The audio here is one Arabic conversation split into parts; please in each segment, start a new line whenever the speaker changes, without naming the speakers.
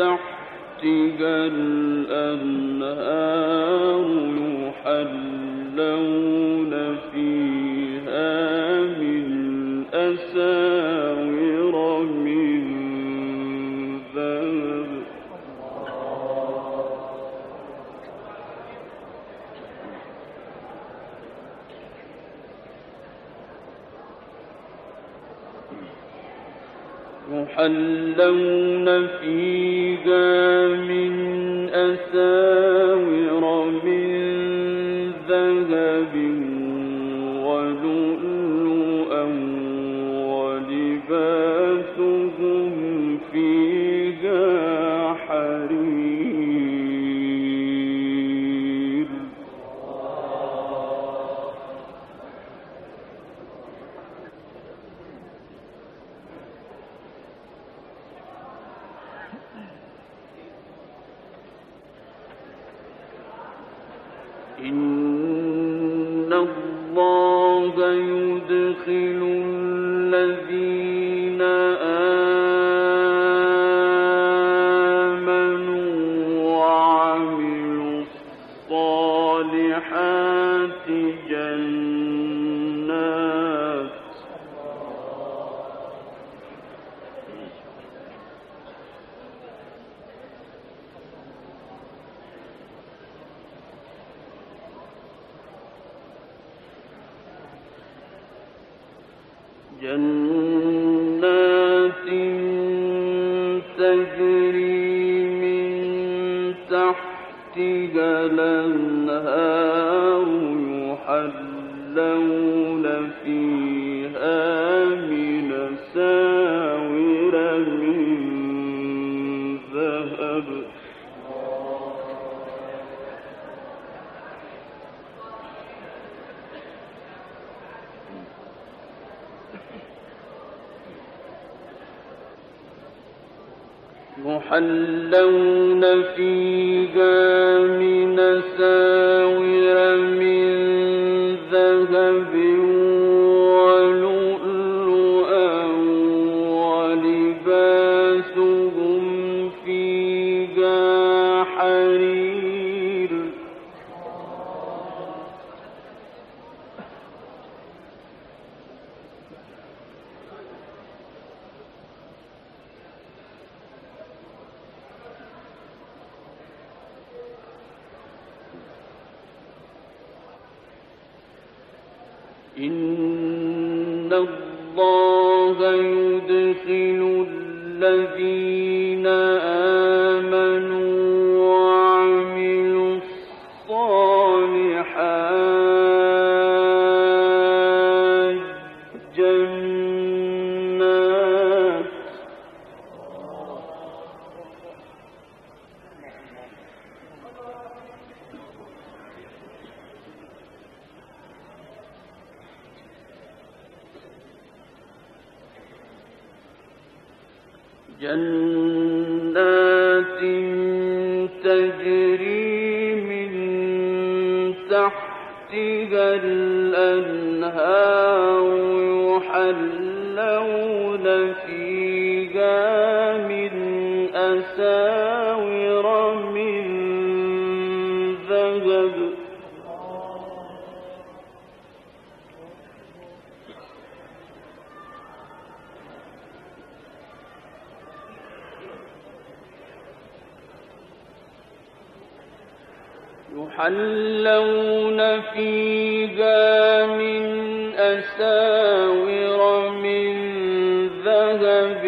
تحتها الأنهار يحلون فيها من أساور من ذهب. يحلون إن الله يدخل الذين ذهب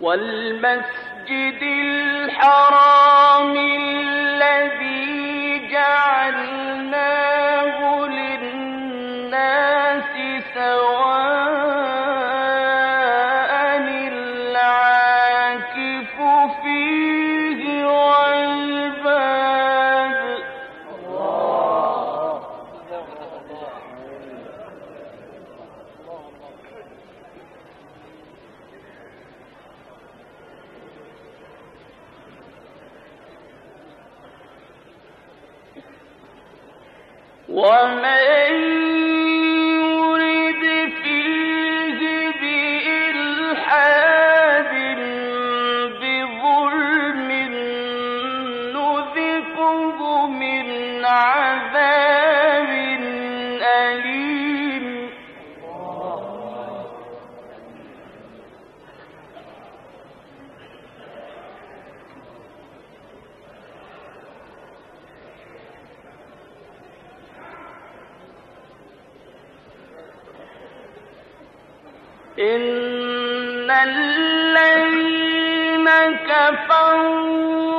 والمسجد الحرام الذي جعلناه للناس سواء إن الذين كفروا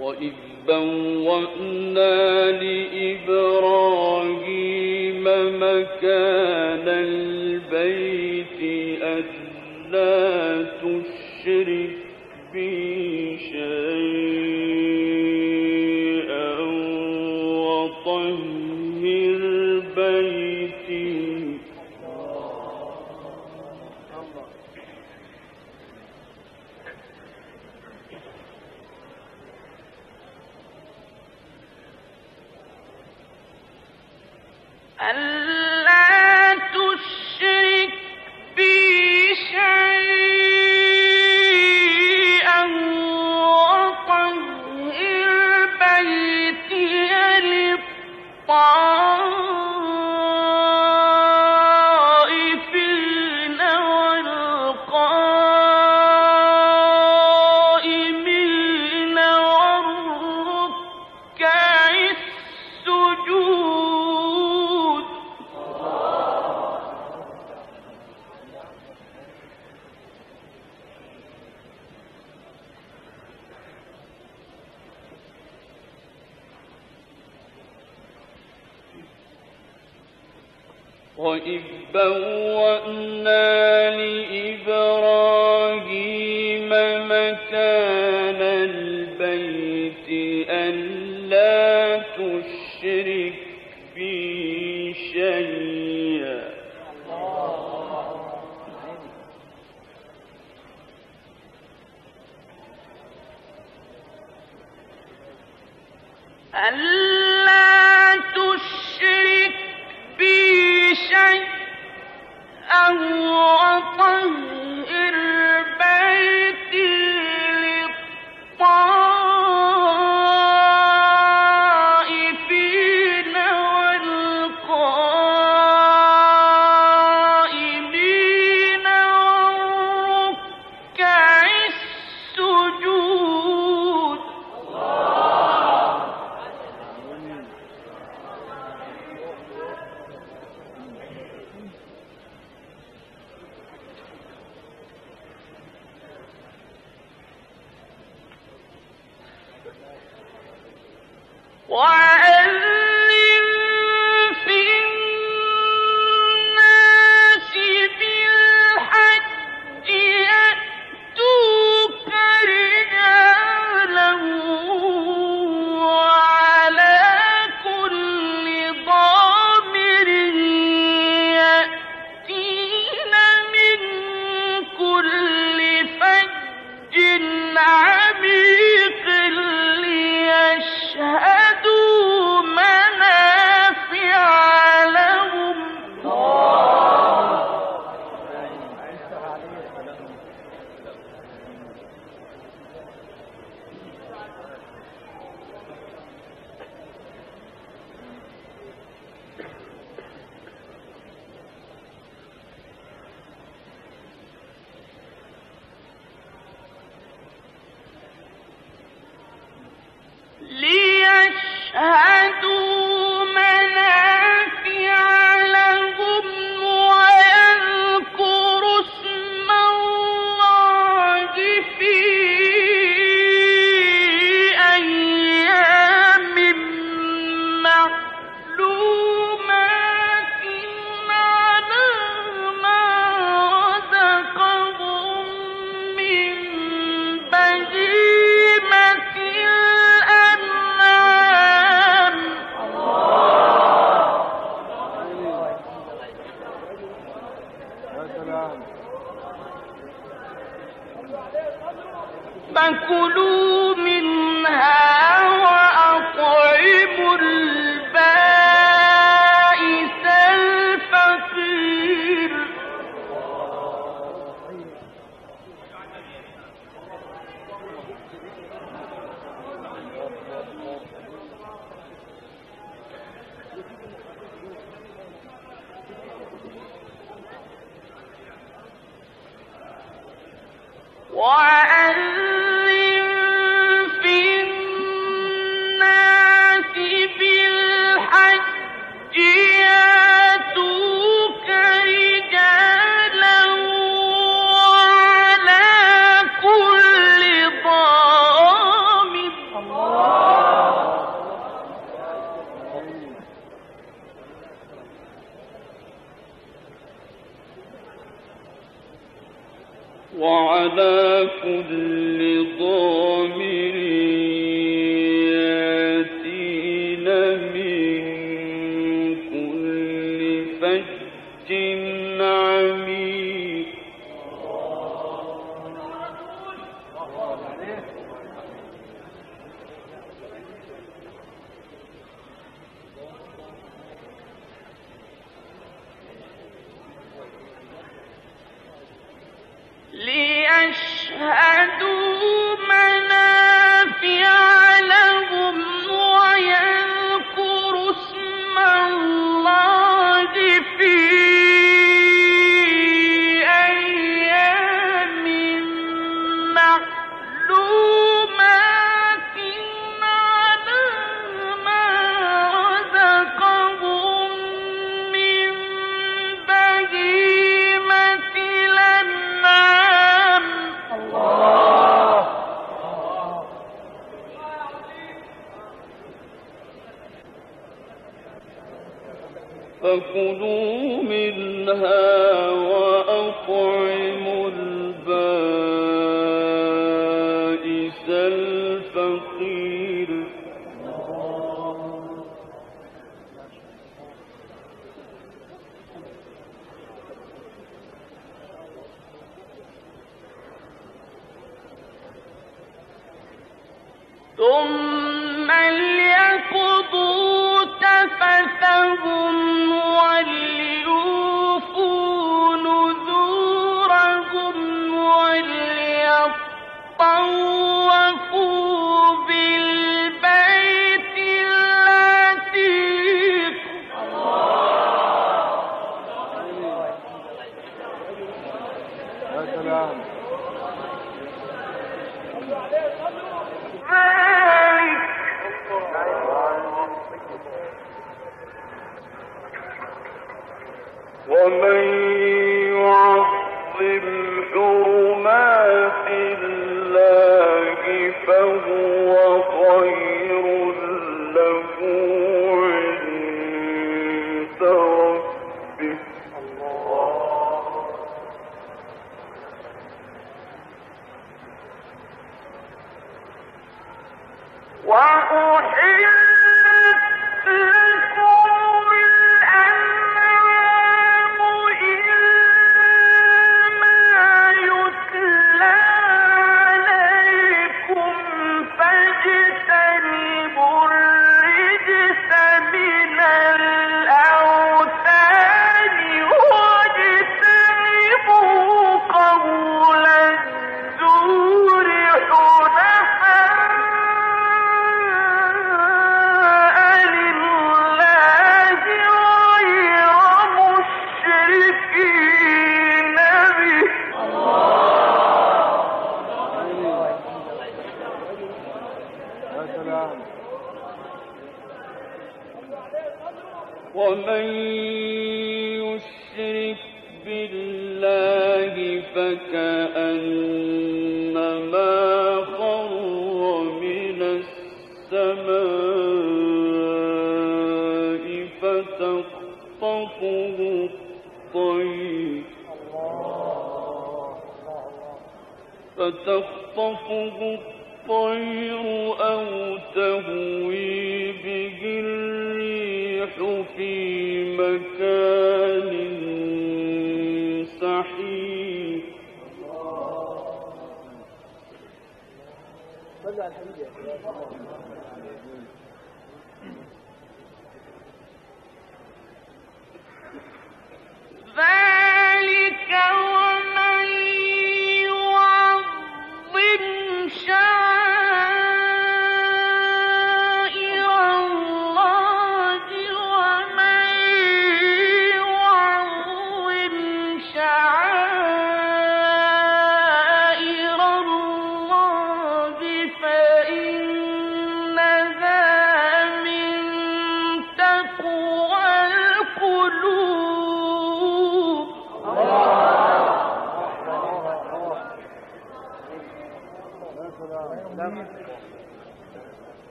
وإذ بوأنا لإبراهيم وإذ بوأنا
我。
ثم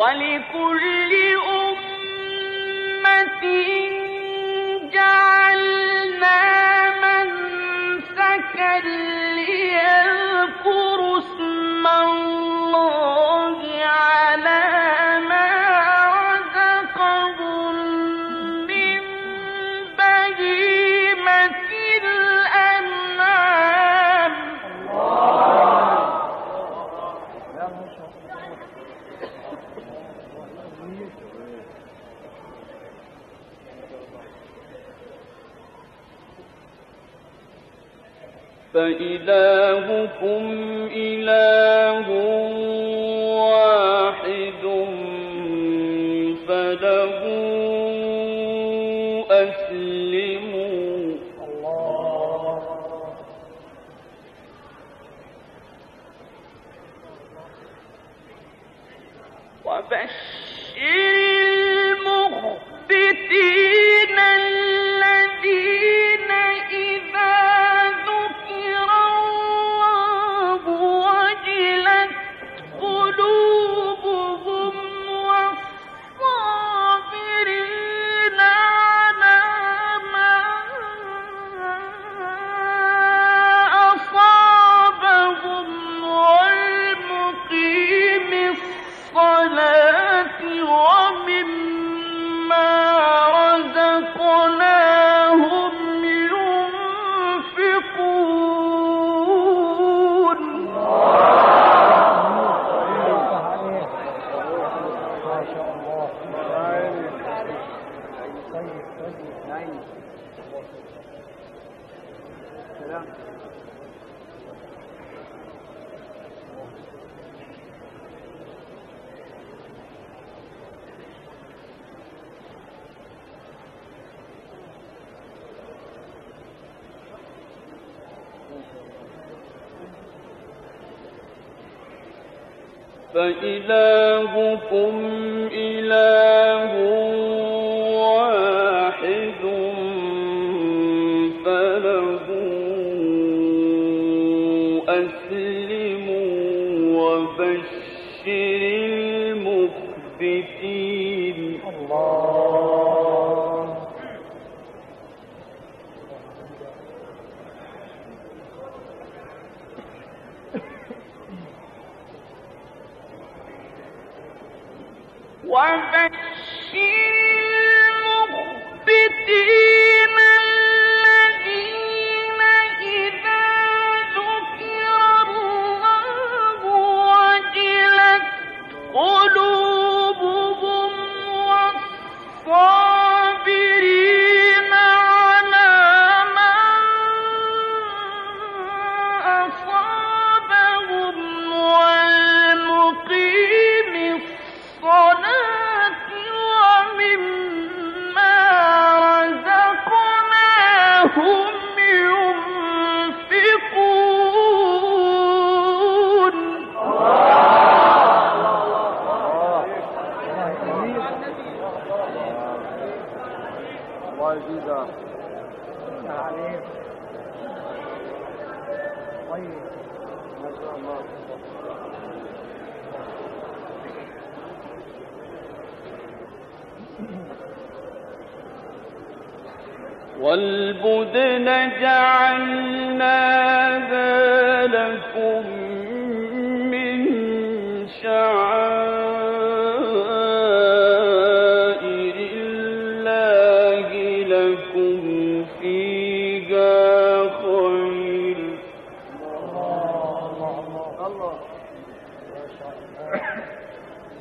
ولكل أمة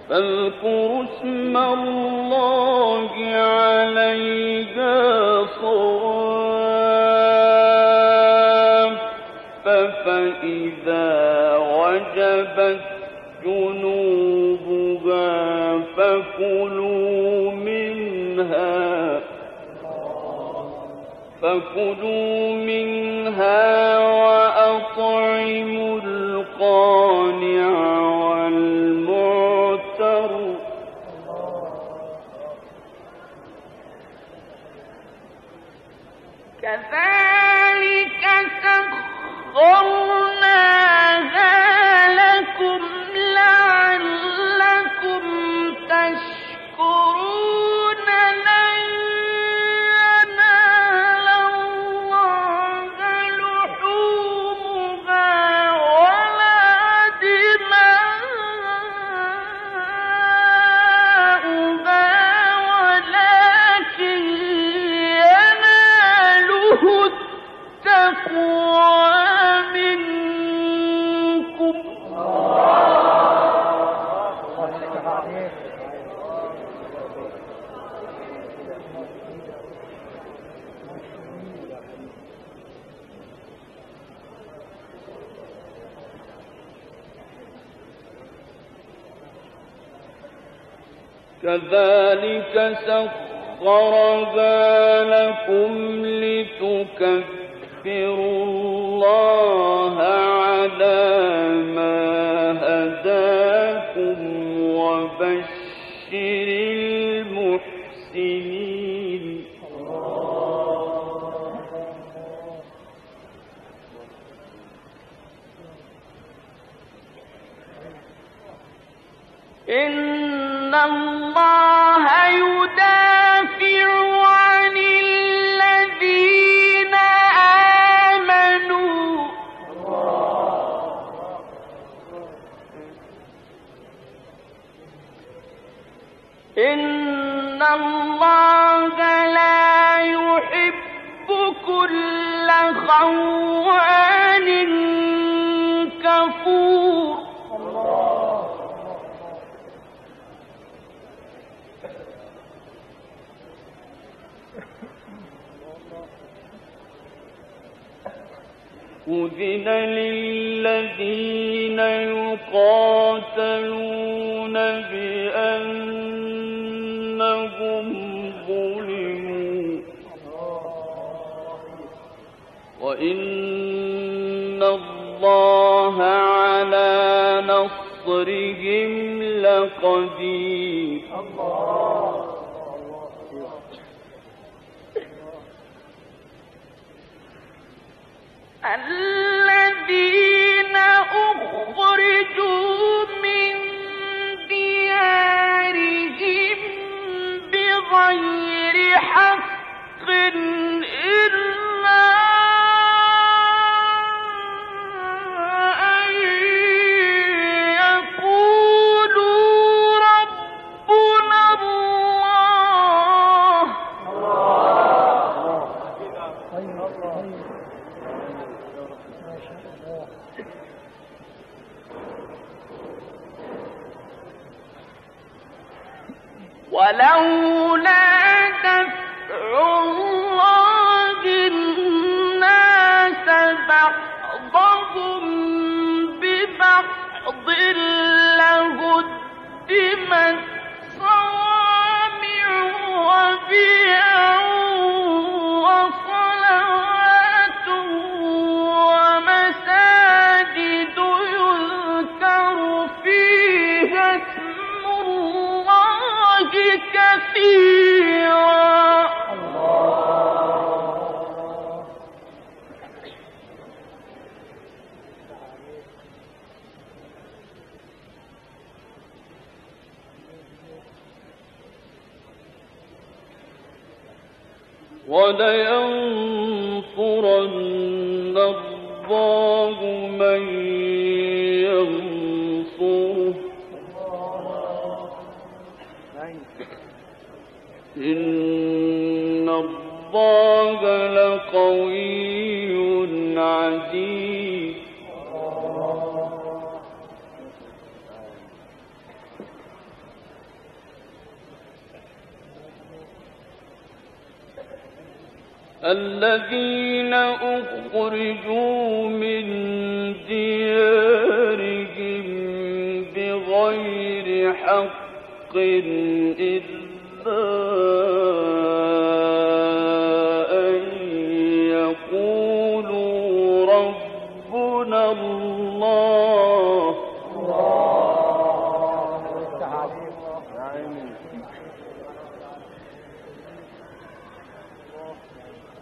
فاذكروا اسم الله عليها صواف فإذا وجبت جنوبها فكلوا منها فكلوا منها وأطعموا القانع والمعتر.
كذلك
كذلك سخرها لكم لتكفروا الله على
خَوَّانٍ كَفُورٍ.
أذن للذين يقاتلون بأن وإن الله على نصرهم لقدير
الله
الذين أخرجوا من ديارهم بغير حق لهم う。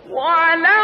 我来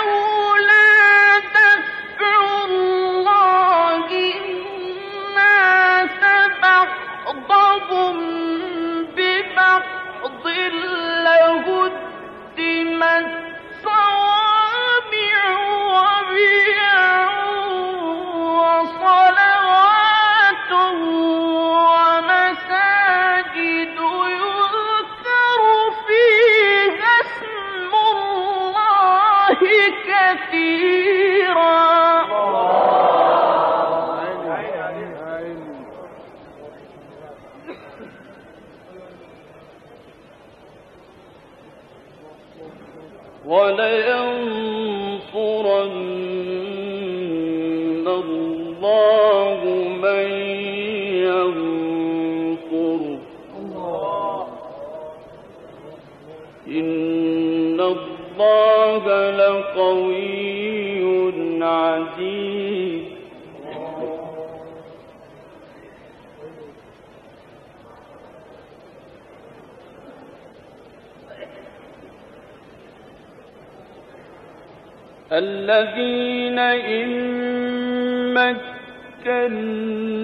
قوي عزيز. الذين إن مكناهم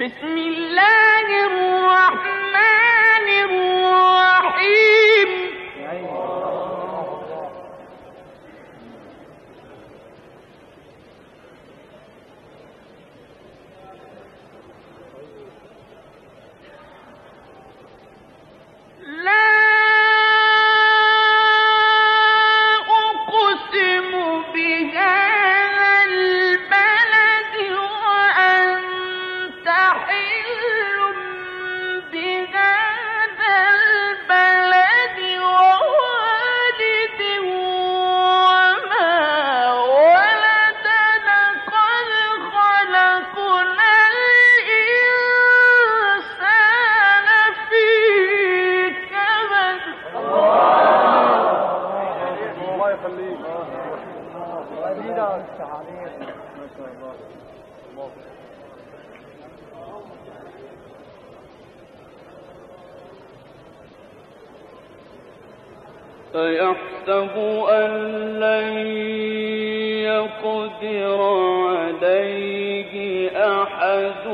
بسم الله
أيحسب أن لن يقدر عليه أحد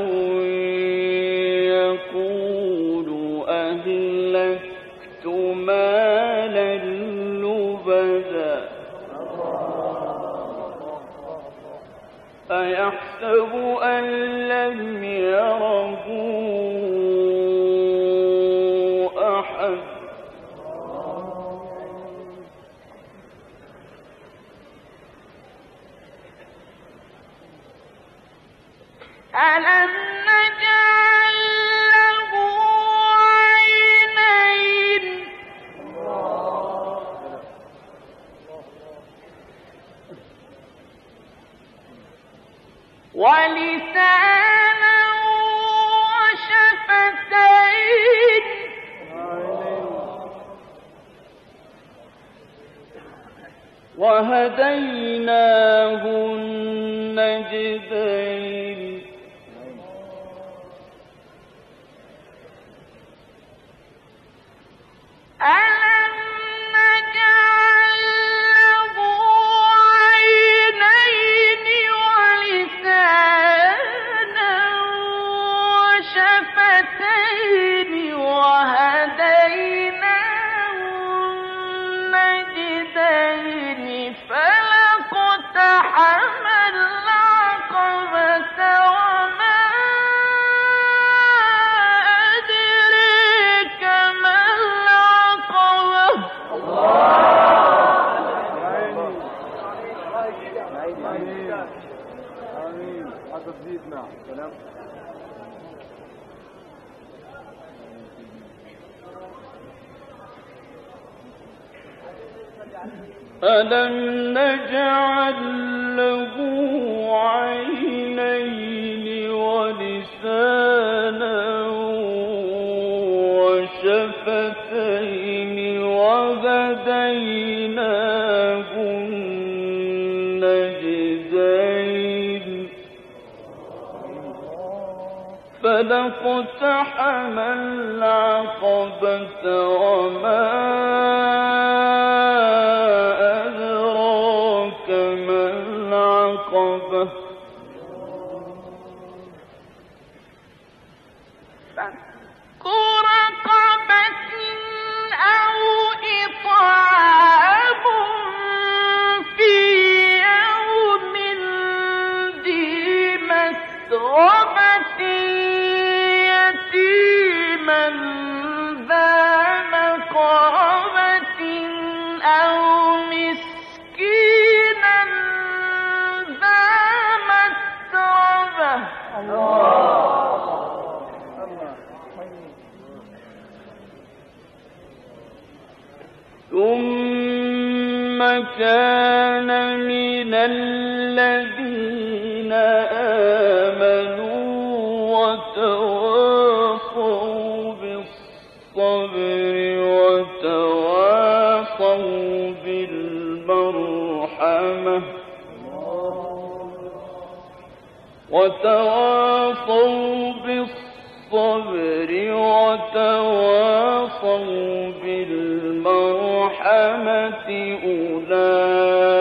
وهديناه النجدين وتواصوا بالصبر وتواصوا بالمرحمة أولئك